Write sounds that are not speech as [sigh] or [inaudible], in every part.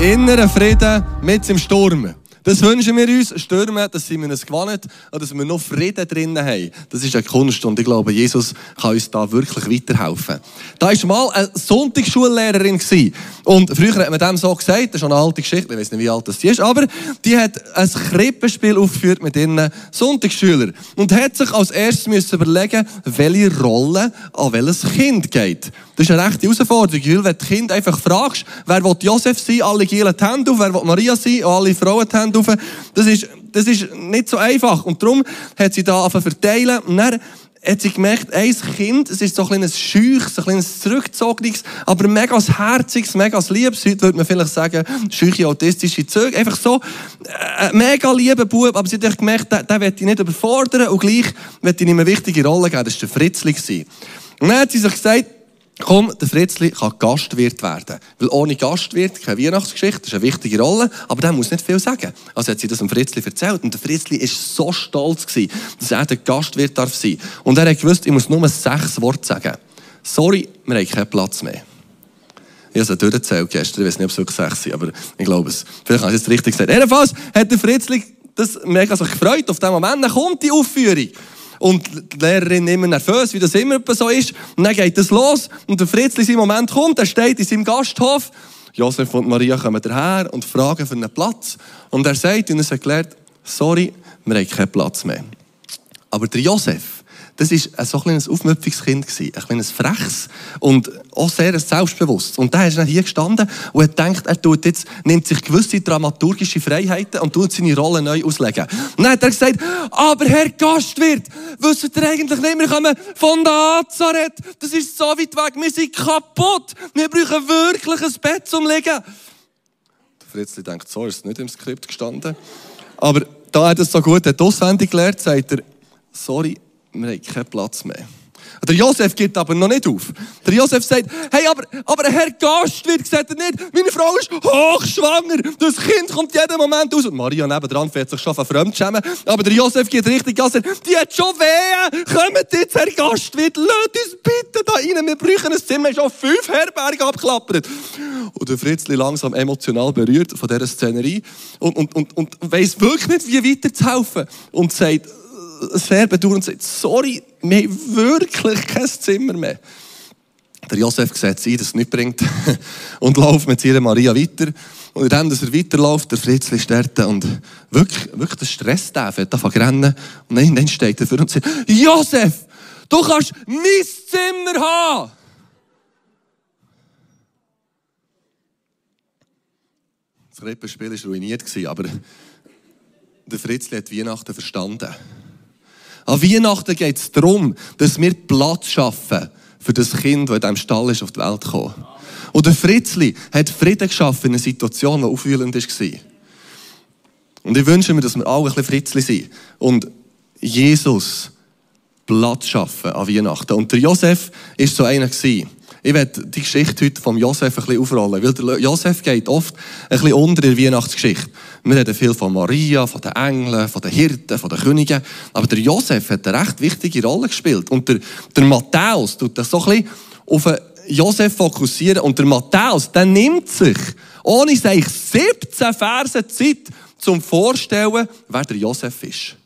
Innerer Frieden mit dem Sturm. Das wünschen wir uns. Stürmen, das sind wir uns gewohnt. Und dass wir noch Frieden drinnen haben. Das ist eine Kunst. Und ich glaube, Jesus kann uns da wirklich weiterhelfen. Da war mal eine Sonntagsschullehrerin. Und früher hat man dem so gesagt, das ist eine alte Geschichte, ich weiß nicht, wie alt das ist, aber die hat ein Krippenspiel aufgeführt mit ihren Sonntagsschülern. Und hat sich als erstes müssen überlegen, welche Rolle an welches Kind geht. Das ist eine rechte Herausforderung, weil wenn du Kind einfach fragst, wer will Josef sein, alle gehen die Hände auf, wer will Maria sein, alle Frauen die Hände auf, das ist, das ist nicht so einfach. Und darum hat sie da verteilen. Und dann hat sie gemerkt, ein Kind, es ist so ein kleines Scheuch, so ein kleines zurückgezogenes, aber mega herziges, mega liebes, heute würde man vielleicht sagen, scheuche autistische Züge, einfach so, äh, mega lieber Bub, aber sie hat gemerkt, den, den will ich nicht überfordern. Und gleich will ich ihm eine wichtige Rolle geben, das war der Fritzli. Und dann hat sie sich gesagt, Komm, der Fritzli kann Gastwirt werden. Weil ohne Gastwirt keine Weihnachtsgeschichte, das ist eine wichtige Rolle, aber der muss nicht viel sagen. Also hat sie das dem Fritzli erzählt und der Fritzli war so stolz, gewesen, dass er der Gastwirt darf sein Und er hat gewusst, ich muss nur sechs Worte sagen. Sorry, wir haben keinen Platz mehr. Ich habe es durchgezählt gestern, ich weiß nicht, ob es wirklich sechs sind, aber ich glaube es. Vielleicht habe ich es richtig gesagt. Jedenfalls hat der Fritzli das mega sich gefreut auf den Moment, dann kommt die Aufführung und die Lehrerin immer nervös, wie das immer so ist. Und dann geht es los und der Fritzli in Moment kommt, er steht in seinem Gasthof. Josef und Maria kommen daher und fragen für einen Platz. Und er sagt, und er erklärt, sorry, wir haben keinen Platz mehr. Aber der Josef, das war so ein kleines Aufmüpfungskind, ein kleines Freches und auch sehr selbstbewusst. Und der ist dann hier gestanden und hat gedacht, er tut jetzt, nimmt sich gewisse dramaturgische Freiheiten und tut seine Rolle neu auslegen. Und dann hat er gesagt, aber Herr Gastwirt, wisst ihr eigentlich nicht, wir kommen von Nazareth, das ist so weit weg, wir sind kaputt, wir brauchen wirklich ein Bett zum Liegen. Der Fritzli denkt, so ist es nicht im Skript gestanden. Aber da er das so gut hat auswendig gelernt, sagt er, sorry, wir haben keinen Platz mehr. Der Josef gibt aber noch nicht auf. Der Josef sagt, hey, aber, aber Herr Gastwirt sagt er nicht, meine Frau ist hochschwanger, das Kind kommt jeden Moment aus. Und Maria nebendran fährt sich schon von Fremdschämen. Aber der Josef geht richtig Gas, die hat schon weh, kommt jetzt, Herr Gastwirt, lasst uns bitte da rein, wir brauchen ein Zimmer, schon fünf Herberge abklappert. Und der Fritzli langsam emotional berührt von dieser Szenerie und, und, und, und weiss wirklich nicht, wie weiter zu helfen. Und sagt, sehr bedauernd und sagt, sorry, wir haben wirklich kein Zimmer mehr. Der Josef sieht sie, dass es nicht bringt [laughs] und läuft mit ihrer Maria weiter. Und indem dass er weiterläuft, der Fritzli steht und wirklich, wirklich der Stress da, fährt anfangen zu rennen. Und dann, dann steht er vor und sagt, Josef, du kannst mein Zimmer haben! Das Rippenspiel war ruiniert, aber der Fritzli hat Weihnachten verstanden. An Weihnachten geht es darum, dass wir Platz schaffen für das Kind, das in diesem Stall ist, auf die Welt gekommen. Und der Fritzli hat Frieden geschaffen in einer Situation, die aufwühlend war. Und ich wünsche mir, dass wir alle ein bisschen Fritzli sind. Und Jesus Platz schaffen an Weihnachten. Und der Josef war so einer. Ich werde die Geschichte heute vom Josef ein bisschen aufrollen, weil der Josef geht oft ein bisschen unter in der Weihnachtsgeschichte. Wir reden viel von Maria, von den Engeln, von den Hirten, von den Königen. Aber der Josef hat eine recht wichtige Rolle gespielt. Und der, der Matthäus tut das so ein bisschen auf Josef fokussieren. Und der Matthäus, der nimmt sich, ohne sich 17 Verse Zeit, zum Vorstellen, wer der Josef ist.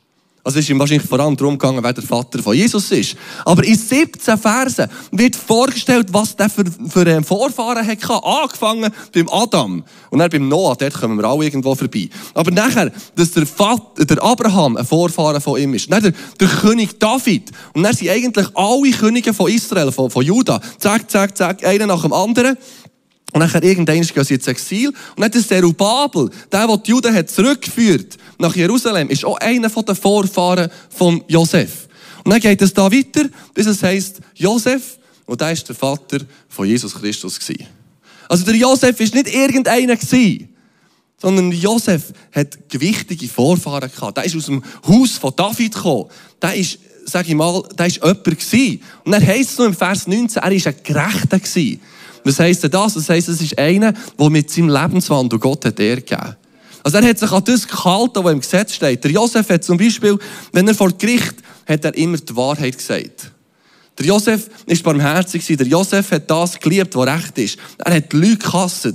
Also ist ihm wahrscheinlich vor allem darum gegangen, wer der Vater von Jesus ist. Aber in 17 Versen wird vorgestellt, was der für, für einen Vorfahren hat Angefangen beim Adam. Und dann beim Noah, dort kommen wir alle irgendwo vorbei. Aber nachher, dass der, Vater, der Abraham ein Vorfahren von ihm ist. Dann der, der König David. Und dann sind eigentlich alle Könige von Israel, von, von Juda. Zack, zack, zack, einer nach dem anderen. Und dann irgendwann gehen sie ins Exil. Und dann ist der Rubabel, der, der die Juden hat zurückgeführt nach Jerusalem, ist auch einer der Vorfahren von Josef. Und dann geht es da weiter, bis es heisst, Josef, und der ist der Vater von Jesus Christus gewesen. Also der Josef ist nicht irgendeiner gewesen, sondern Josef hat gewichtige Vorfahren gehabt. Der ist aus dem Haus von David gekommen. Der ist, sag ich mal, der ist jemand. Und dann heisst es noch im Vers 19, er ist ein Gerechter. Was heisst denn das? Das heisst, es ist einer, der mit seinem Lebenswandel Gott hat ergegeben. Also er hat sich an das gehalten, was im Gesetz steht. Der Josef hat zum Beispiel, wenn er vor Gericht, hat er immer die Wahrheit gesagt. Der Josef ist barmherzig Der Josef hat das geliebt, was recht ist. Er hat die Leute gehasst.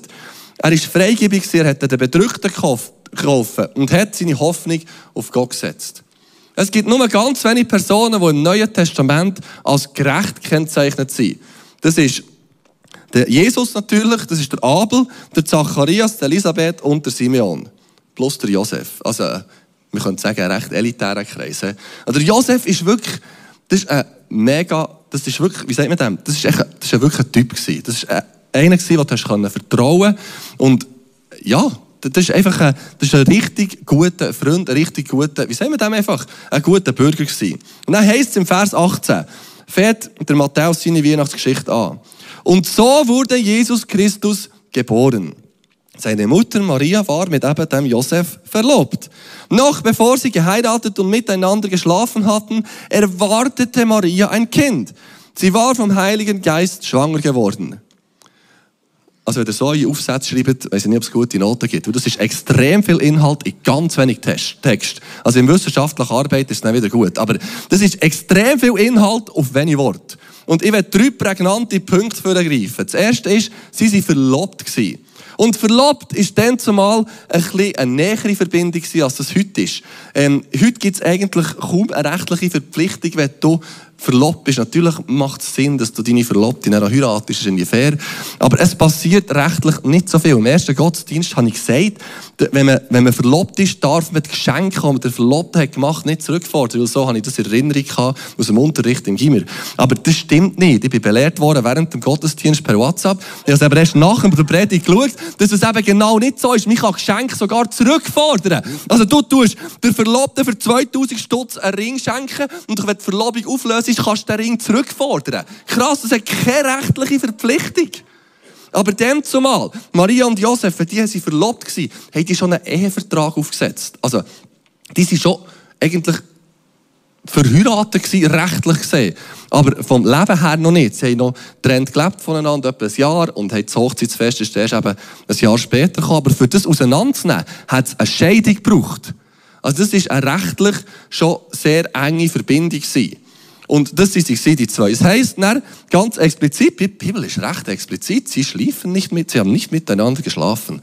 Er ist freigebig er hat den Bedrückten geholfen und hat seine Hoffnung auf Gott gesetzt. Es gibt nur ganz wenige Personen, die im Neuen Testament als gerecht kennzeichnet sind. Das ist der Jesus natürlich, das ist der Abel, der Zacharias, der Elisabeth und der Simeon. Plus der Josef. Also, wir können sagen, ein recht elitärer Kreis. Also, der Josef ist wirklich, das ist ein mega, das ist wirklich, wie sagt man dem? Das ist, echt, das ist wirklich ein Typ gewesen. Das ist einer gewesen, den du vertrauen Und, ja, das ist einfach ein, das ist ein richtig guter Freund, ein richtig guter, wie sagen wir dem einfach, ein guter Bürger gewesen. Und dann heisst es im Vers 18, fährt der Matthäus seine Weihnachtsgeschichte an. Und so wurde Jesus Christus geboren. Seine Mutter Maria war mit eben dem Josef verlobt. Noch bevor sie geheiratet und miteinander geschlafen hatten, erwartete Maria ein Kind. Sie war vom Heiligen Geist schwanger geworden. Also wenn ihr so einen Aufsatz schreibt, weiß ich nicht, ob es gute Noten gibt. Weil das ist extrem viel Inhalt in ganz wenig Text. Also in wissenschaftlicher Arbeit ist es dann wieder gut. Aber das ist extrem viel Inhalt auf wenig Wort. Und ich werde drei prägnante Punkte für ergreifen. Das erste ist, sie waren verlobt. Gewesen. Und verlobt ist dann zumal ein bisschen eine nähere Verbindung als das heute ist. Ähm, heute gibt es eigentlich kaum eine rechtliche Verpflichtung, wenn du verlobt bist. Natürlich macht es Sinn, dass du deine Verlobte dann heiratest, ist irgendwie fair. Aber es passiert rechtlich nicht so viel. Im ersten Gottesdienst habe ich gesagt, wenn man, wenn man verlobt ist, darf man die Geschenke, die man der Verlobte hat gemacht, nicht zurückfordern. Weil so habe ich das in Erinnerung gehabt, aus dem Unterricht im Gimmer. Aber das stimmt nicht. Ich bin belehrt worden während dem Gottesdienst per WhatsApp. Ich habe aber erst nach der Predigt geschaut, dass es eben genau nicht so ist. Man kann Geschenke sogar zurückfordern. Also du tust der Verlobte für 2000 Stutz einen Ring schenken und wenn die Verlobung auflöst, kannst du den Ring zurückfordern. Krass, das hat keine rechtliche Verpflichtung. Aber dem zumal, Maria und Josef, die waren verlobt, gewesen, haben die schon einen Ehevertrag aufgesetzt. Also, die sind schon eigentlich verheiratet gewesen, rechtlich gesehen. Aber vom Leben her noch nicht. Sie haben noch getrennt gelebt voneinander, etwa ein Jahr, und haben das Hochzeitsfest ist erst eben ein Jahr später gekommen. Aber für das auseinanderzunehmen, hat es eine Scheidung gebraucht. Also das ist eine rechtlich schon sehr enge Verbindung gewesen. Und das ist die zwei. Es heißt ganz explizit, die Bibel ist recht explizit, sie schliefen nicht mit, sie haben nicht miteinander geschlafen.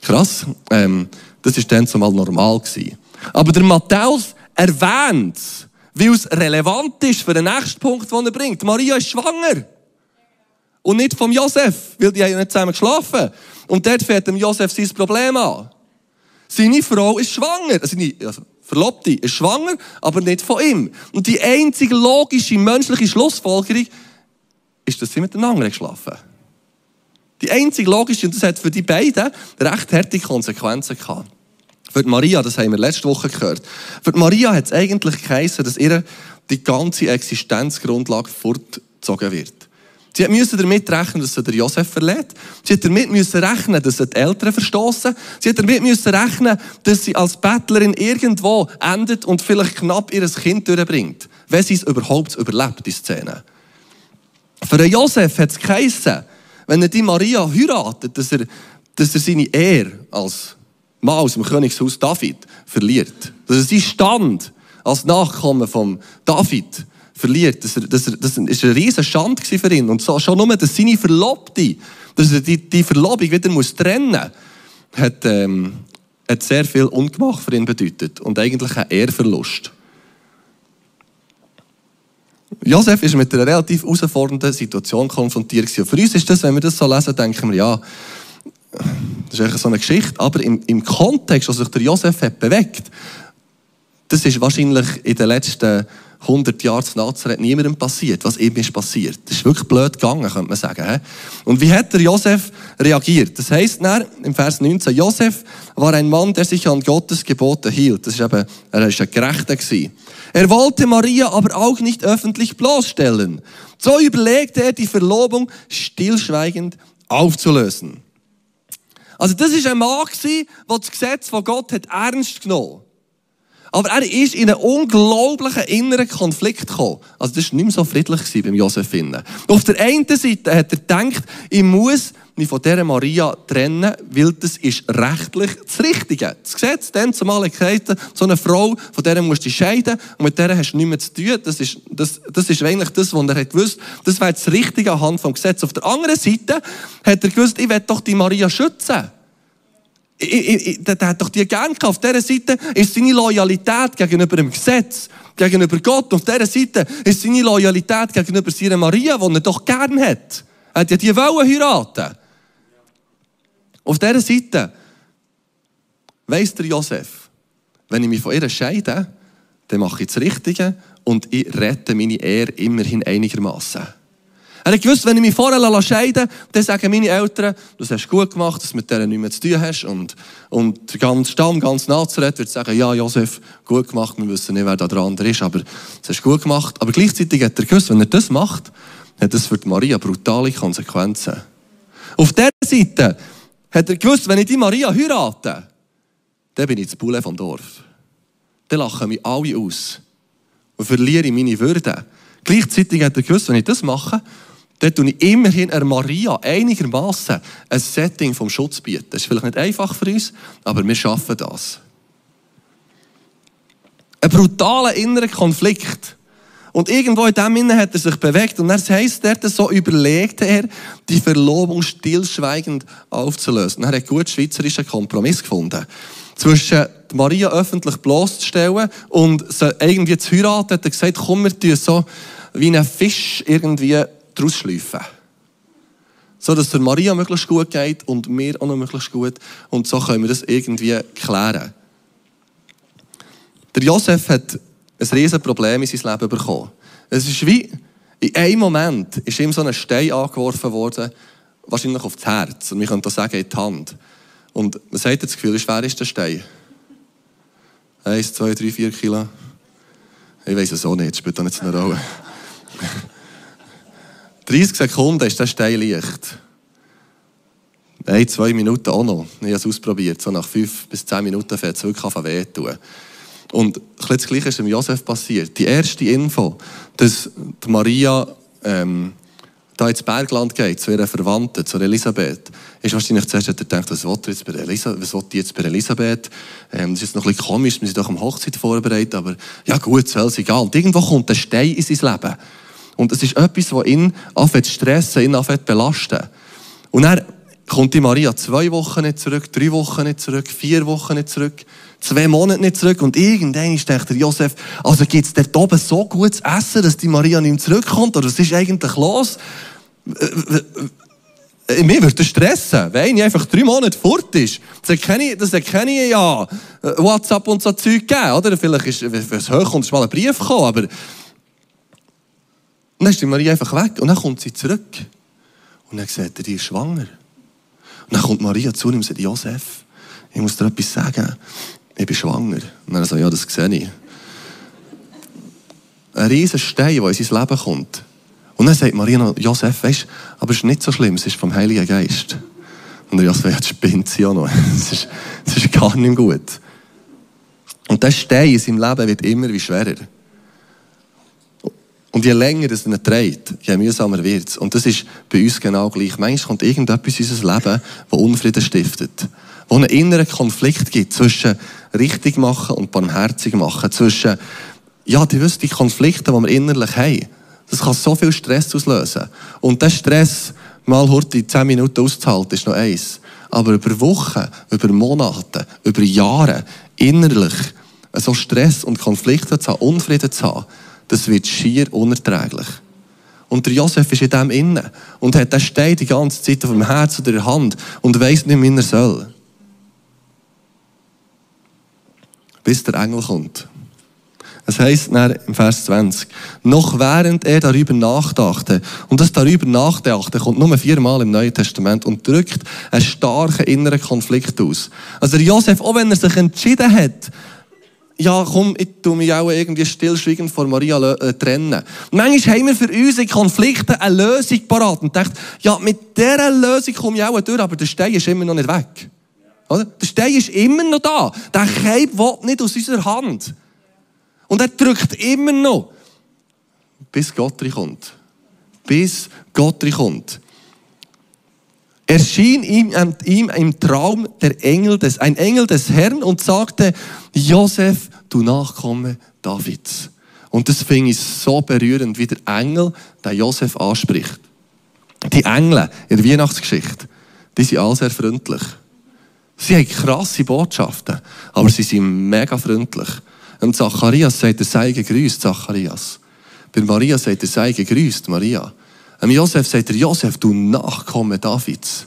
Krass, ähm, das ist dann zumal normal gewesen. Aber der Matthäus erwähnt, weil es relevant ist für den nächsten Punkt, den er bringt. Maria ist schwanger. Und nicht vom Josef, weil die haben ja nicht zusammen geschlafen. Und dort fährt dem Josef sein Problem an. Seine Frau ist schwanger. Also, also Verlobte ist schwanger, aber nicht von ihm. Und die einzige logische menschliche Schlussfolgerung ist, dass sie miteinander geschlafen Die einzige logische, und das hat für die beiden recht harte Konsequenzen gehabt. Für Maria, das haben wir letzte Woche gehört, für Maria hat es eigentlich geheißen, dass ihr die ganze Existenzgrundlage fortgezogen wird. Sie musste damit rechnen, dass sie der Josef verlädt. Sie hat damit müssen rechnen, dass sie die Eltern verstoßen. Sie hat damit müssen rechnen, dass sie als Bettlerin irgendwo endet und vielleicht knapp ihr Kind durchbringt. Wenn sie es überhaupt überlebt, die Szene. Für den Josef hat es geheissen, wenn er die Maria heiratet, dass er, dass er seine Ehre als Mann aus dem Königshaus David verliert. Dass er seinen Stand als Nachkommen von David verliert. Das, das, das ist eine riesige Schande für ihn. Und so, schon nur, dass seine Verlobte, dass er die, die Verlobung wieder muss trennen muss, hat, ähm, hat sehr viel Ungemach für ihn bedeutet. Und eigentlich ein Ehrverlust. Josef ist mit einer relativ herausfordernden Situation konfrontiert. Und für uns ist das, wenn wir das so lesen, denken wir, ja, das ist eigentlich so eine Geschichte. Aber im, im Kontext, was sich der Josef hat bewegt, das ist wahrscheinlich in den letzten 100 Jahre zu Nazareth niemandem passiert, was ihm ist passiert. Das ist wirklich blöd gegangen, könnte man sagen. Und wie hat der Josef reagiert? Das heißt dann im Vers 19, Josef war ein Mann, der sich an Gottes Gebote hielt. Das ist eben, er war ein Gerechter gewesen. Er wollte Maria aber auch nicht öffentlich bloßstellen. So überlegte er, die Verlobung stillschweigend aufzulösen. Also das ist ein Mann der das Gesetz von Gott hat ernst genommen Aber er ist in einen unglaublichen inneren Konflikt gekommen. Also das war nicht mehr so friedlich beim Josef. Auf der einen Seite hat er gedacht, ich muss mich von dieser Maria trennen, weil das ist rechtlich das Richtige. Das Gesetz, dann zumal gesagt, so eine Frau, von der musst du scheiden und mit der hast du nichts mehr zu tun. Das ist, das, das ist eigentlich das, was er hat gewusst. Das wäre das Richtige anhand vom Gesetz. Auf der anderen Seite hat er gewusst, ich will doch die Maria schützen. Der hat doch die gern gehabt. Auf dieser Seite ist seine Loyalität gegenüber dem Gesetz, gegenüber Gott. Auf dieser Seite ist seine Loyalität gegenüber seiner Maria, die er doch gern hat. Er hat ja die wollen heiraten. Auf dieser Seite weiss der Josef, wenn ich mich von ihr scheide, dann mache ich das Richtige und ich rette meine Ehre immerhin einigermaßen. Er hat gewusst, wenn ich mich vorher scheiden dann sagen meine Eltern, du hast gut gemacht, dass du mit denen nichts mehr zu tun hast. Und, und der ganze Stamm, ganz Nazareth wird sagen, ja, Josef, gut gemacht, wir wissen nicht, wer da andere ist, aber das hast du gut gemacht. Aber gleichzeitig hat er gewusst, wenn er das macht, hat das für Maria brutale Konsequenzen. Auf der Seite hat er gewusst, wenn ich die Maria heirate, dann bin ich das Bulle vom Dorf. Dann lachen mich alle aus und verliere meine Würde. Gleichzeitig hat er gewusst, wenn ich das mache, dann tue ich immerhin einer Maria einigermaßen ein Setting vom Schutz bieten. Das ist vielleicht nicht einfach für uns, aber wir schaffen das. Ein brutaler innerer Konflikt. Und irgendwo in dem Innen hat er sich bewegt. Und das heisst dort, so überlegte er, die Verlobung stillschweigend aufzulösen. er hat gut schweizerischen Kompromiss gefunden. Zwischen Maria öffentlich bloßzustellen und sie irgendwie zu heiraten, hat er gesagt, komm, wir tun so wie ein Fisch irgendwie draus schleifen. So, dass es Maria möglichst gut geht und mir auch noch möglichst gut. Und so können wir das irgendwie klären. Der Josef hat ein riesen Problem in sein Leben bekommen. Es ist wie, in einem Moment ist ihm so ein Stein angeworfen worden, wahrscheinlich auf das Herz. Und wir können das sagen, in die Hand. Und man sagt das Gefühl, wie schwer ist der Stein? Eins, zwei, drei, vier Kilo? Ich weiß es auch nicht, spielt auch nicht so eine Rolle. 30 Sekunden ist der Stein leicht. Ein, zwei Minuten auch noch. Ich habe es ausprobiert. So nach fünf bis zehn Minuten fängt es wirklich an weh tun. Und das Gleiche ist dem Josef passiert. Die erste Info, dass Maria ähm, da ins Bergland geht, zu ihrer Verwandten, zu Elisabeth, ist wahrscheinlich zuerst hat er gedacht, was will, jetzt bei Elisabeth, was will die jetzt bei Elisabeth? Ähm, das ist jetzt noch ein bisschen komisch, wir sind doch am Hochzeit vorbereitet, aber ja gut, soll es egal. Und irgendwo kommt ein Stein in sein Leben. Und es ist etwas, das ihn anfängt zu stressen, ihn anfängt zu belasten. Und dann kommt die Maria zwei Wochen nicht zurück, drei Wochen nicht zurück, vier Wochen nicht zurück zwei Monate nicht zurück und irgendwann denkt der Josef, also gibt es dort oben so gutes Essen, dass die Maria nicht zurückkommt oder was ist eigentlich los? Äh, äh, äh, mir würde das stressen, wenn ich einfach drei Monate fort ist. Das erkenne ich, das erkenne ich ja WhatsApp und so Zeug geben, oder? Vielleicht ist, wenn es hochkommt, ist mal ein Brief gekommen, aber dann ist die Maria einfach weg und dann kommt sie zurück. Und dann sagt er, die ist schwanger. Und dann kommt Maria zu ihm und sagt, Josef, ich muss dir etwas sagen ich bin schwanger. Und dann so, ja, das sehe ich. Ein riesen Stein, der in sein Leben kommt. Und dann sagt Maria noch, Josef, weißt aber es ist nicht so schlimm, es ist vom Heiligen Geist. Und der Josef, ja, das spinnt sie auch noch. [laughs] Es ist, es ist gar nicht gut. Und der Stein in seinem Leben wird immer wie schwerer. Und je länger es ihn trägt, je mühsamer wird es. Und das ist bei uns genau gleich. Manchmal kommt irgendetwas in unser Leben, das Unfrieden stiftet wo einen inneren Konflikt gibt zwischen richtig machen und barmherzig machen, zwischen, ja, die wissen, die Konflikte, die wir innerlich haben, das kann so viel Stress auslösen. Und der Stress, mal heute 10 Minuten auszuhalten, ist noch eins. Aber über Wochen, über Monate, über Jahre, innerlich, so Stress und Konflikte zu haben, Unfrieden zu haben, das wird schier unerträglich. Und der Josef ist in dem innen und hat den Stein die ganze Zeit auf dem Herz oder der Hand und weiss nicht, wie er soll. bis der Engel kommt. Es heißt im Vers 20, noch während er darüber nachdachte, und das darüber nachdachte kommt nur viermal im Neuen Testament und drückt einen starken inneren Konflikt aus. Also Josef, auch wenn er sich entschieden hat, ja, komm, ich tu mich auch irgendwie stillschweigend von Maria äh, trennen. manchmal haben wir für unsere Konflikte eine Lösung parat und denkt, ja, mit dieser Lösung komme ich auch durch, aber der Stein ist immer noch nicht weg. Oder? Der Stein ist immer noch da. Der Keib will nicht aus unserer Hand. Und er drückt immer noch, bis Gott kommt. Bis Gott kommt. Erschien ihm, ihm im Traum der Engel des, ein Engel des Herrn und sagte, Josef, du Nachkomme Davids. Und das finde ich so berührend, wie der Engel den Josef anspricht. Die Engel in der Weihnachtsgeschichte, die sind alle sehr freundlich. Sie haben krasse Botschaften, aber sie sind mega freundlich. Und Zacharias sagt, er sei gegrüßt, Zacharias. Bei Maria sagt er, sei gegrüßt, Maria. Am Josef sagt er, Josef, du Nachkomme Davids.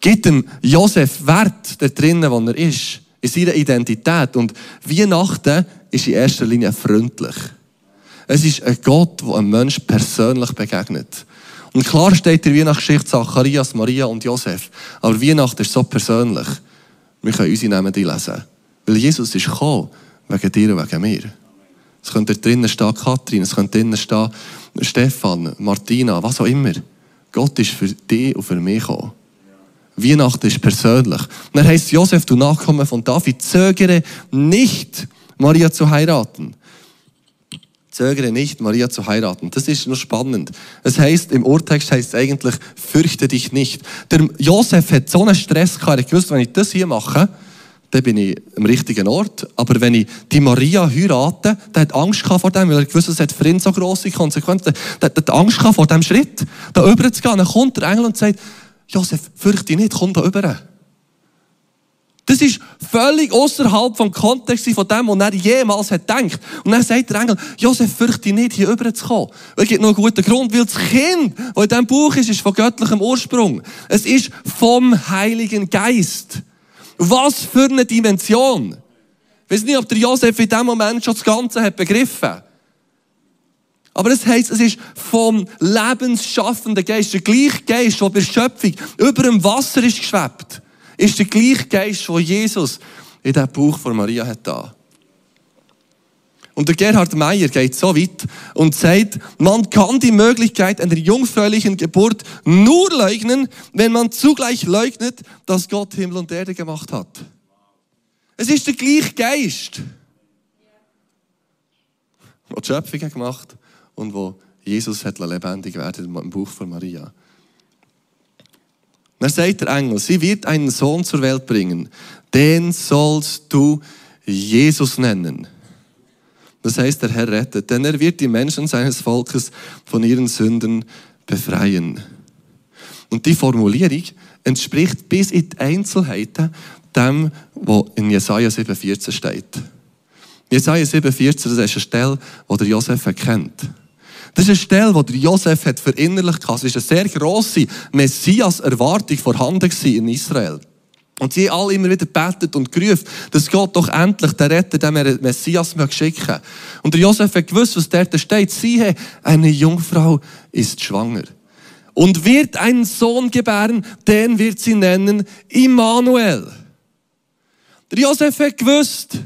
Gib dem Josef Wert da drinnen, wo er ist, in seiner Identität. Und Weihnachten ist in erster Linie freundlich. Es ist ein Gott, der einem Menschen persönlich begegnet. Und klar steht in der Weihnachtsgeschichte Zacharias, Maria und Josef. Aber Weihnachten ist so persönlich. Wir können unsere Namen lesen. Weil Jesus ist gekommen, wegen dir und wegen mir. Es könnte drinnen stehen Kathrin, es könnte drinnen stehen Stefan, Martina, was auch immer. Gott ist für dich und für mich gekommen. Weihnachten ist persönlich. Und dann heißt Josef, du Nachkomme von David, zögere nicht, Maria zu heiraten. Zögere nicht, Maria zu heiraten. Das ist nur spannend. Es heißt, im Urtext heißt es eigentlich, fürchte dich nicht. Der Josef hat so einen Stress gehabt, er gewusst, wenn ich das hier mache, dann bin ich am richtigen Ort. Aber wenn ich die Maria heirate, der hat Angst vor dem, weil er gewusst es hat für ihn so grosse Konsequenzen. Der hat Angst vor dem Schritt, da rüber zu gehen. Dann kommt der Engel und sagt, Josef, fürchte dich nicht, komm da rüber. Das ist völlig außerhalb vom Kontext von dem, was er jemals hat gedacht. Und dann sagt der Engel, Josef, fürchte nicht, hier rüber zu kommen. Es gibt noch einen guten Grund, weil das Kind, das in diesem Buch ist, ist von göttlichem Ursprung. Es ist vom Heiligen Geist. Was für eine Dimension! Ich weiß nicht, ob der Josef in dem Moment schon das Ganze hat begriffen. Aber es heisst, es ist vom lebensschaffenden Geist, der gleiche Geist, der bei der Schöpfung über dem Wasser ist geschwebt, ist der gleiche Geist, den Jesus in diesem Buch von Maria hat da. Und der Gerhard Meyer geht so weit und sagt, man kann die Möglichkeit einer jungfräulichen Geburt nur leugnen, wenn man zugleich leugnet, dass Gott Himmel und Erde gemacht hat. Es ist der gleiche Geist, der die Schöpfung gemacht und wo Jesus hat lebendig werden im Buch von Maria. Dann sagt der Engel, sie wird einen Sohn zur Welt bringen, den sollst du Jesus nennen. Das heißt, der Herr rettet, denn er wird die Menschen seines Volkes von ihren Sünden befreien. Und die Formulierung entspricht bis in die Einzelheiten dem, was in Jesaja 7,14 steht. Jesaja 7,14, das ist eine Stelle, die der Josef erkennt. Das ist eine Stelle, die der Josef verinnerlicht hat. Es war eine sehr grosse Messias-Erwartung vorhanden in Israel. Und sie alle immer wieder betet und gerufen, dass Gott doch endlich den Retter, den Messias schicken. Und der Josef hat gewusst, was dort steht. Siehe, eine Jungfrau ist schwanger. Und wird einen Sohn gebären, den wird sie nennen Immanuel. Der Josef hat gewusst,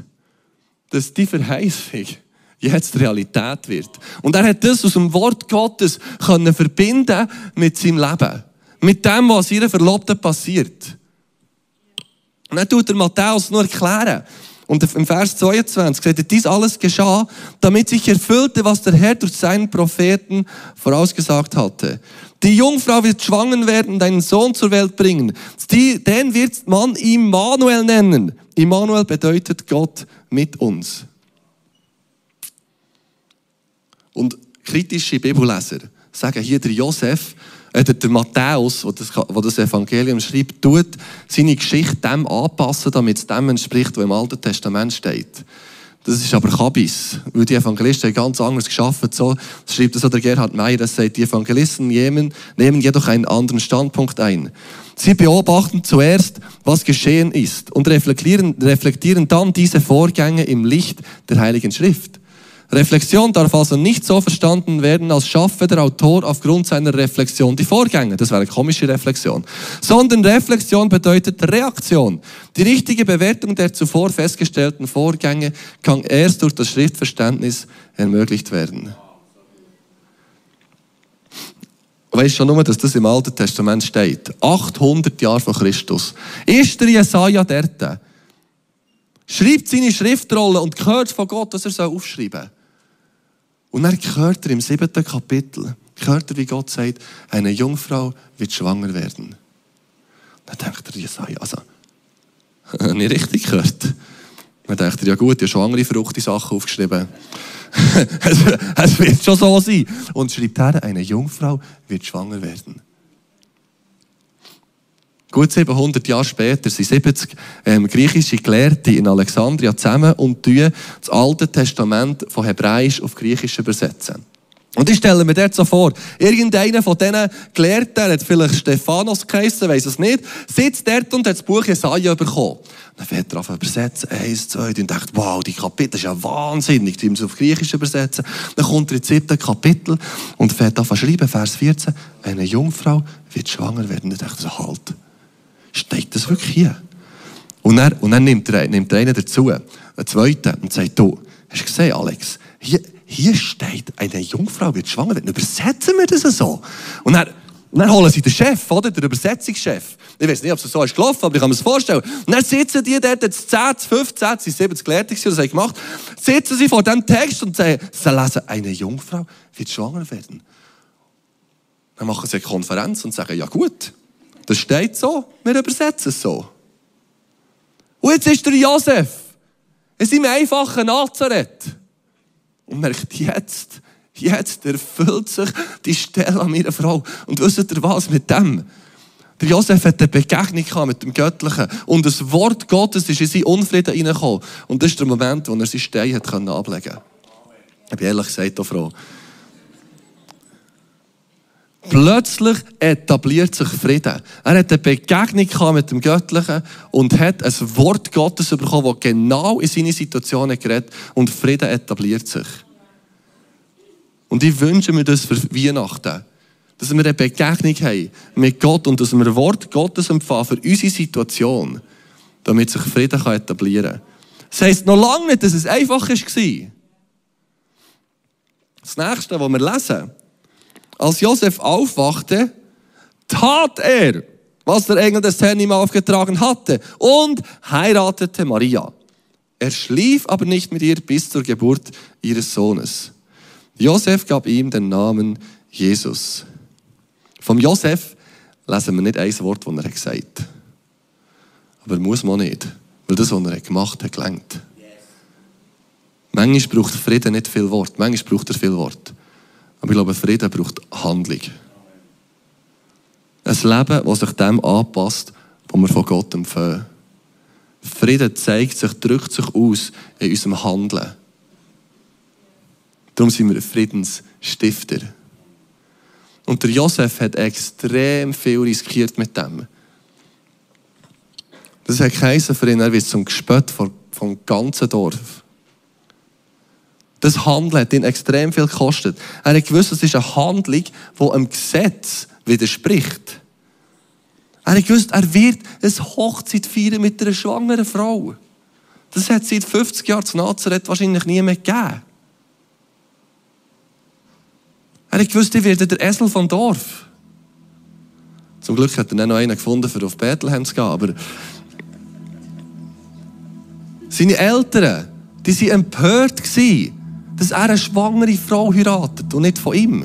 dass die Verheißung jetzt Realität wird. Und er hat das aus dem Wort Gottes können verbinden mit seinem Leben. Mit dem, was ihrer Verlobten passiert. Und dann tut der Matthäus nur erklären. Und im Vers 22 sagt dies alles geschah, damit sich erfüllte, was der Herr durch seinen Propheten vorausgesagt hatte. Die Jungfrau wird schwanger werden und einen Sohn zur Welt bringen. Die, den wird man Immanuel nennen. Immanuel bedeutet Gott mit uns. Und kritische Bibelleser sagen hier der Josef, äh, der Matthäus, der das, das Evangelium schreibt, tut seine Geschichte dem anpassen, damit es dem entspricht, was im Alten Testament steht. Das ist aber Kabis, weil die Evangelisten haben ganz anders geschaffen. So schreibt es so der Gerhard Meyer, das sagt, die Evangelisten nehmen, nehmen jedoch einen anderen Standpunkt ein. Sie beobachten zuerst, was geschehen ist und reflektieren, reflektieren dann diese Vorgänge im Licht der Heiligen Schrift. Reflexion darf also nicht so verstanden werden, als schaffe der Autor aufgrund seiner Reflexion die Vorgänge. Das wäre eine komische Reflexion. Sondern Reflexion bedeutet Reaktion. Die richtige Bewertung der zuvor festgestellten Vorgänge kann erst durch das Schriftverständnis ermöglicht werden. Weißt schon nur, dass das im Alten Testament steht. 800 Jahre vor Christus. Ist der Jesaja dort? schreibt seine Schriftrolle und hört von Gott, dass er aufschreiben soll. Und dann hört er im siebten Kapitel, hört er, wie Gott sagt, eine Jungfrau wird schwanger werden. Dann denkt er, Jesaja, also, [laughs] nicht richtig gehört. Dann denkt er, ja gut, ja schon andere verrückte Sachen aufgeschrieben. es, [laughs] es, wird schon so sein. Und schreibt er, eine Jungfrau wird schwanger werden. Gut 700 Jahre später sind 70 ähm, griechische Gelehrte in Alexandria zusammen und tun das Alte Testament von Hebräisch auf Griechisch übersetzen. Und ich stelle mir dort so vor, irgendeiner von diesen Gelehrten, hat vielleicht Stephanos geheissen, weiss es nicht, sitzt dort und hat das Buch Jesaja bekommen. Dann fährt er auf übersetzen, eins, zwei, und denkt, wow, die Kapitel ist ja wahnsinnig, die muss auf Griechisch übersetzen. Dann kommt er ins siebte Kapitel und fährt auf schreiben, Vers 14, eine Jungfrau wird schwanger werden. Und denkt er halt, steht das wirklich hier? Und dann, und dann nimmt, er, nimmt er einen dazu, einen zweiten, und sagt, du, hast du gesehen, Alex, hier, hier steht, eine Jungfrau wird schwanger werden. Übersetzen wir das so? Und dann, und dann holen sie den Chef, oder? Der Übersetzungschef. Ich weiß nicht, ob es so ist gelaufen, aber ich kann mir das vorstellen. Und dann sitzen die dort, jetzt 10, 15, 70 Gelehrte, das haben gemacht, sitzen sie vor diesem Text und sagen, sie lesen, eine Jungfrau wird schwanger werden. Dann machen sie eine Konferenz und sagen, ja gut, das steht so, wir übersetzen es so. Und jetzt ist der Josef in seinem einfachen Nazareth und merkt, jetzt, jetzt erfüllt sich die Stelle an meiner Frau. Und wisst ihr was mit dem? Der Josef hat eine Begegnung mit dem Göttlichen und das Wort Gottes ist in seinen Unfrieden hineingekommen. Und das ist der Moment, wo er seinen Stein ablegen konnte. Ich bin ehrlich gesagt auch froh. Plötzlich etabliert sich Frieden. Er hat eine Begegnung mit dem Göttlichen und hat ein Wort Gottes bekommen, das genau in seine Situation geredet und Frieden etabliert sich. Und ich wünsche mir das für Weihnachten. Dass wir eine Begegnung haben mit Gott und dass wir Wort Gottes empfangen für unsere Situation, damit sich Frieden etablieren kann. Das heisst noch lange nicht, dass es einfach war. Das nächste, was wir lesen, als Josef aufwachte, tat er, was der Engel des Herrn ihm aufgetragen hatte und heiratete Maria. Er schlief aber nicht mit ihr bis zur Geburt ihres Sohnes. Josef gab ihm den Namen Jesus. Vom Josef lesen wir nicht ein Wort, das er gesagt hat. Aber muss man nicht, weil das, was er gemacht hat, gelangt. Manchmal braucht Frieden nicht viel Wort, manchmal braucht er viel Wort. Aber ich glaube, Frieden braucht Handlung. Ein Leben, das sich dem anpasst, was wir von Gott empfehlen. Frieden zeigt sich, drückt sich aus in unserem Handeln. Darum sind wir Friedensstifter. Und der Josef hat extrem viel riskiert mit dem. Das hat geheißen für ihn, er wird zum Gespött vom ganzen Dorf. Das Handeln hat ihn extrem viel gekostet. Er hat gewusst, es ist eine Handlung, die einem Gesetz widerspricht. Er hat gewusst, er wird eine Hochzeit feiern mit einer schwangeren Frau. Das hat seit 50 Jahren zu Nazareth wahrscheinlich nie mehr gegeben. Er hat gewusst, ich werde der Esel vom Dorf. Zum Glück hat er dann noch einen gefunden, für auf Bethlehem zu gehen. Aber seine Eltern, die waren empört dass er eine schwangere Frau heiratet und nicht von ihm.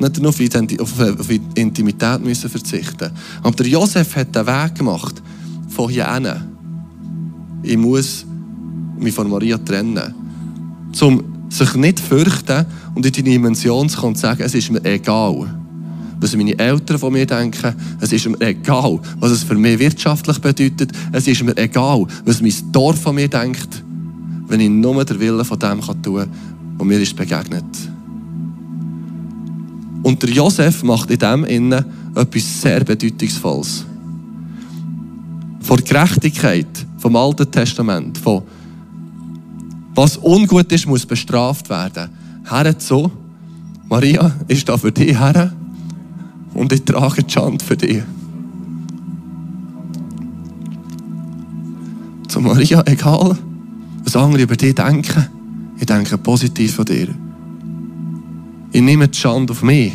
Nicht nur auf, auf Intimität müssen verzichten. Aber der Josef hat den Weg gemacht von hier hin. Ich muss mich von Maria trennen. Um sich nicht fürchten und in die Dimension zu kommen und sagen, es ist mir egal, was meine Eltern von mir denken. Es ist mir egal, was es für mich wirtschaftlich bedeutet. Es ist mir egal, was mein Dorf von mir denkt wenn ich nur den Willen von dem tun kann, der mir ist begegnet. Und der Josef macht in dem Innen etwas sehr Bedeutungsvolles. Von Gerechtigkeit vom Alten Testament, von was ungut ist, muss bestraft werden. Herr so, Maria ist da für dich her und ich trage die Schande für dich. Zu Maria, egal was andere über dich denken. Ich denke positiv von dir. Ich nehme die Schande auf mich.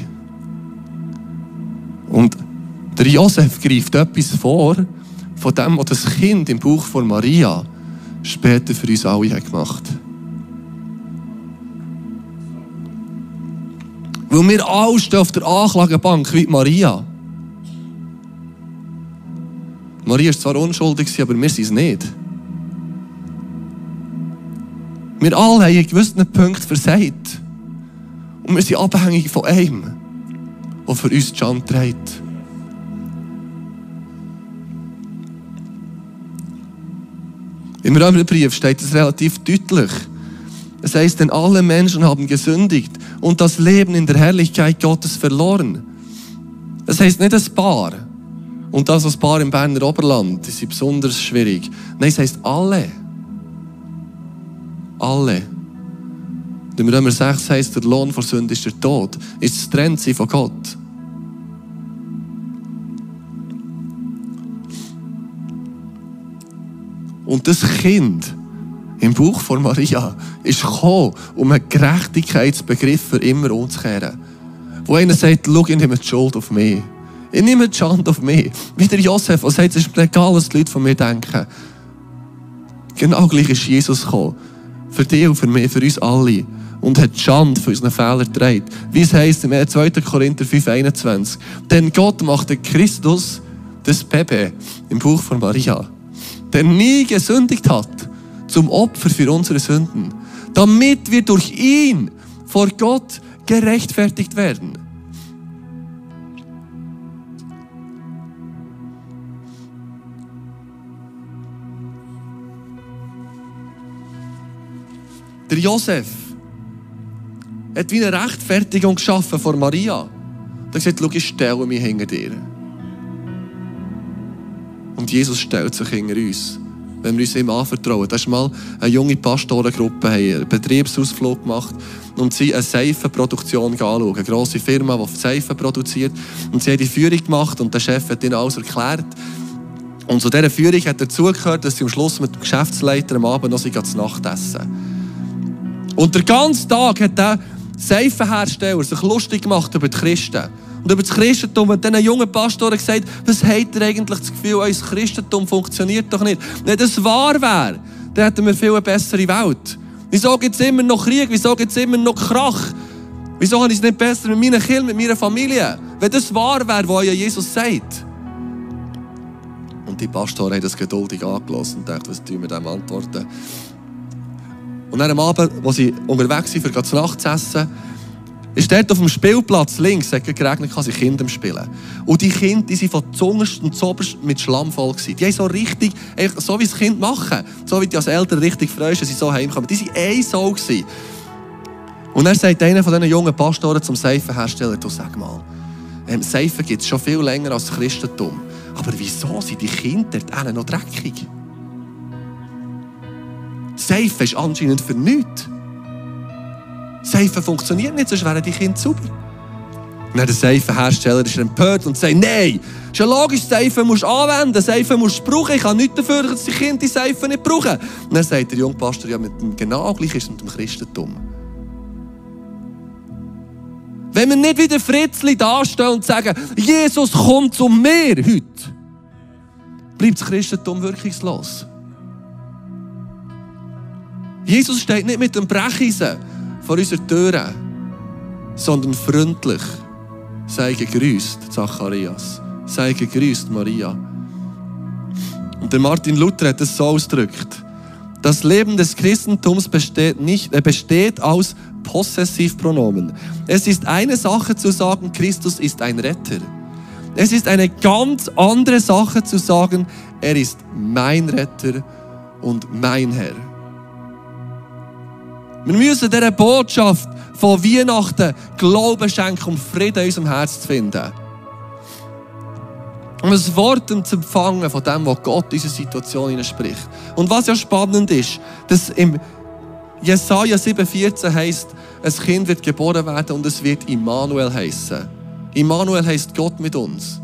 Und der Josef greift etwas vor von dem, was das Kind im Bauch von Maria später für uns alle hat gemacht Weil wir alle stehen auf der Anklagebank wie Maria. Maria ist zwar unschuldig, aber wir sind es nicht. Wir alle haben in gewissen Punkten versagt. Und wir sind abhängig von einem, der für uns die Schande trägt. Im Römerbrief steht es relativ deutlich. Es heißt, denn alle Menschen haben gesündigt und das Leben in der Herrlichkeit Gottes verloren. Es heißt nicht ein Paar. Und das, was Paar im Berner Oberland, das ist besonders schwierig. Nein, es heißt alle. Alle. Im Römer 6 heißt, der Lohn vor Sünde ist der Tod, ist das Trennsein von Gott. Und das Kind im Buch von Maria ist gekommen, um einen Gerechtigkeitsbegriff für immer umzukehren. Wo einer sagt, schau, ich nehme die Schuld auf mich. Ich nehme die Schande auf mich. Wie der Josef, der sagt, es ist mir egal, was die Leute von mir denken. Genau gleich ist Jesus gekommen. Für dich und für mich, für uns alle. Und hat die Schande für unsere Fehler getragen. Wie es heisst im 2. Korinther 5, 21. Denn Gott machte Christus das Baby im Buch von Maria der nie gesündigt hat, zum Opfer für unsere Sünden, damit wir durch ihn vor Gott gerechtfertigt werden. Der Josef hat wie eine Rechtfertigung geschaffen vor Maria. Er hat gesagt, schau, ich stelle mich hinter dir. Und Jesus stellt sich hinter uns, wenn wir uns ihm anvertrauen. Da ist mal eine junge Pastorengruppe, einen Betriebsausflug gemacht und sie eine Seifenproduktion anschauen. Eine grosse Firma, die Seifen produziert. Und sie haben die Führung gemacht und der Chef hat ihnen alles erklärt. Und zu dieser Führung hat dazu gehört, dass sie am Schluss mit dem Geschäftsleiter am Abend noch zu Nacht essen. Und den ganzen Tag hat der Seifenhersteller sich lustig gemacht über die Christen und über das Christentum. Und diesen jungen Pastoren gesagt, was habt ihr eigentlich das Gefühl, euer Christentum funktioniert doch nicht. Wenn das wahr wäre, dann hätten wir viel eine bessere Welt. Wieso gibt es immer noch Krieg? Wieso gibt es immer noch Krach? Wieso habe ich es nicht besser mit meinen Kindern, mit meiner Familie? Wenn das wahr wäre, was ja Jesus sagt. Und die Pastoren haben das geduldig angelassen und dachten, was tun wir dem antworten? Und dann am Abend, wo sie unterwegs sind, für zu Nacht zu essen, ist dort auf dem Spielplatz links, hat geregnet, kann sie Kinder spielen. Und die Kinder, die sind von zuunterst und zuoberst mit Schlamm voll gewesen. Die haben so richtig, so wie das Kind machen, so wie die als Eltern richtig freust, dass sie so heimkommen. Die waren ein so gewesen. Und dann sagt einer von diesen jungen Pastoren zum Seifenhersteller, du sag mal, ähm, Seifen gibt es schon viel länger als Christentum. Aber wieso sind die Kinder dort noch dreckig? Seifen ist anscheinend für nichts. Seifen funktioniert nicht, sonst wären die Kinder sauber. Dann der Seifenhersteller ist empört und sagt, nein, ist ja logisch, Seifen musst du anwenden, Seifen musst du brauchen. Ich kann nichts dafür, dass die Kinder die Seifen nicht brauchen. Und dann sagt der junge Pastor, ja, mit dem genau gleich ist es mit dem Christentum. Wenn wir nicht wie der Fritzli dastehen und sagen, Jesus kommt zu mir heute, bleibt das Christentum wirkungslos. Jesus steht nicht mit dem Brecheisen vor unserer Tür, sondern freundlich. Sei gegrüßt, Zacharias. Sei gegrüßt, Maria. Und der Martin Luther hat es so ausgedrückt. Das Leben des Christentums besteht, nicht, äh, besteht aus Possessivpronomen. Es ist eine Sache zu sagen, Christus ist ein Retter. Es ist eine ganz andere Sache zu sagen, er ist mein Retter und mein Herr. Wir müssen dieser Botschaft von Weihnachten Glauben schenken, um Frieden in unserem Herz zu finden. Um ein Wort zu empfangen von dem, was Gott in unsere Situation spricht. Und was ja spannend ist, dass im Jesaja 7,14 heißt, ein Kind wird geboren werden und es wird Immanuel heißen. Immanuel heißt Gott mit uns.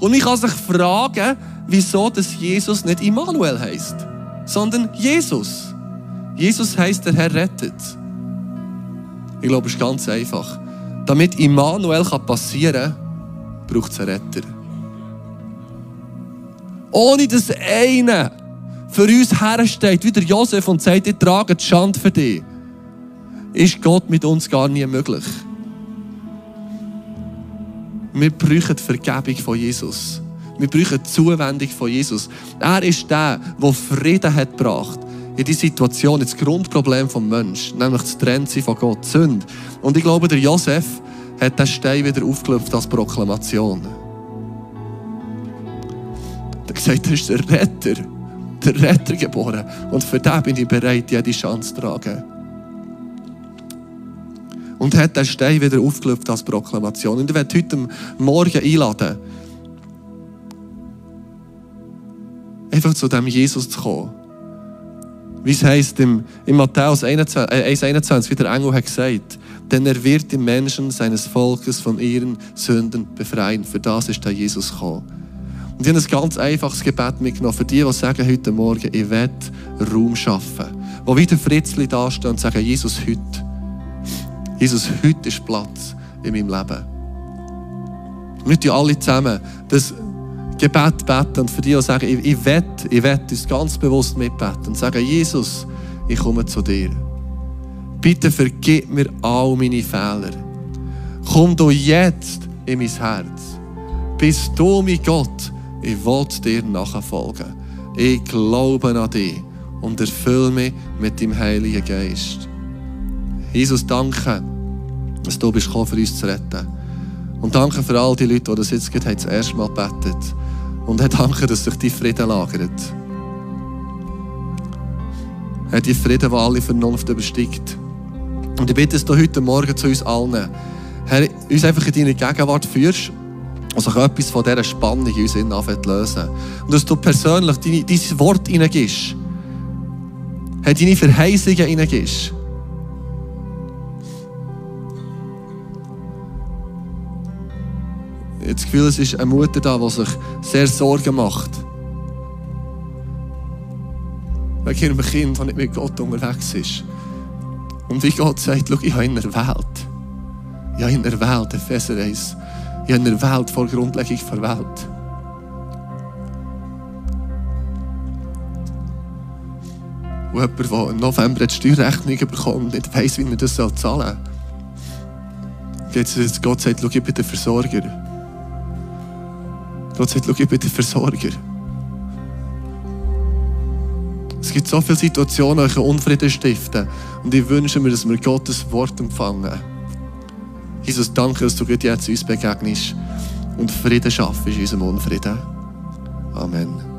Und man kann sich fragen, wieso das Jesus nicht Immanuel heißt, sondern Jesus. Jesus heißt, der Herr rettet. Ich glaube, es ist ganz einfach. Damit Immanuel passieren kann, braucht es einen Retter. Ohne dass einer für uns hersteht, wie der Josef und sagt, ich trage die Schande für dich, ist Gott mit uns gar nie möglich. Wir brauchen die Vergebung von Jesus. Wir brauchen die Zuwendung von Jesus. Er ist der, der Frieden hat gebracht in die Situation, das Grundproblem des Menschen, nämlich das Trennsein von Gott, Sünde. Und ich glaube, der Josef hat den Stein wieder aufgelöpft als Proklamation. Er hat gesagt, er ist der Retter, der Retter geboren. Und für den bin ich bereit, jede Chance zu tragen. Und hat den Stein wieder aufgelöpft als Proklamation. Und ich werde heute Morgen einladen, einfach zu dem Jesus zu kommen. Wie es heisst im, in Matthäus 1,21, wie der Engel hat gesagt, denn er wird die Menschen seines Volkes von ihren Sünden befreien. Für das ist der Jesus gekommen. Und ich habe ein ganz einfaches Gebet mitgenommen für die, die sagen heute Morgen, ich will Raum schaffen. Wo wieder Fritzli dastehen und sagen, Jesus, heute. Jesus, heute ist Platz in meinem Leben. Wir tun alle zusammen das Gebet beten und für die, die sagen, ich, ich will, ich will uns ganz bewusst mitbeten und sagen, Jesus, ich komme zu dir. Bitte vergib mir all meine Fehler. Komm du jetzt in mein Herz. Bist du mein Gott, ich will dir nachfolgen. Ich glaube an dich und erfülle mich mit dem Heiligen Geist. Jesus, danke, dass du bist gekommen, für uns zu retten. Und danke für all die Leute, die das jetzt gerade das erste Mal betet und Herr, danke, dass sich die Frieden lagert. Herr, die Frieden, die alle Vernunft übersteigt. Und ich bitte, dass du heute Morgen zu uns allen, Herr, uns einfach in deine Gegenwart führst und sich etwas von dieser Spannung in uns innen lösen. Und dass du persönlich deine, dein Wort hineingibst. Herr, deine Verheißungen hineingibst. Ich habe das Gefühl, es ist eine Mutter da, die sich sehr Sorgen macht. Wegen ihrem Kind, das nicht mit Gott unterwegs ist. Und wie Gott sagt, schau, ich habe ihn erwählt. Ich habe ihn erwählt, Epheser 1. Ich habe ihn erwählt vor Grundlegung der Welt. Und jemand, der im November die Steuerrechnung bekommt und nicht weiss, wie man das zahlen soll. Jetzt, Gott sagt, schau, ich bin der Versorger. Gott sagt, schau, ich bin der Versorger. Es gibt so viele Situationen, die Unfrieden stiften. Und ich wünsche mir, dass wir Gottes Wort empfangen. Jesus, danke, dass du jetzt uns begegnest und Frieden schaffst in unserem Unfrieden. Amen.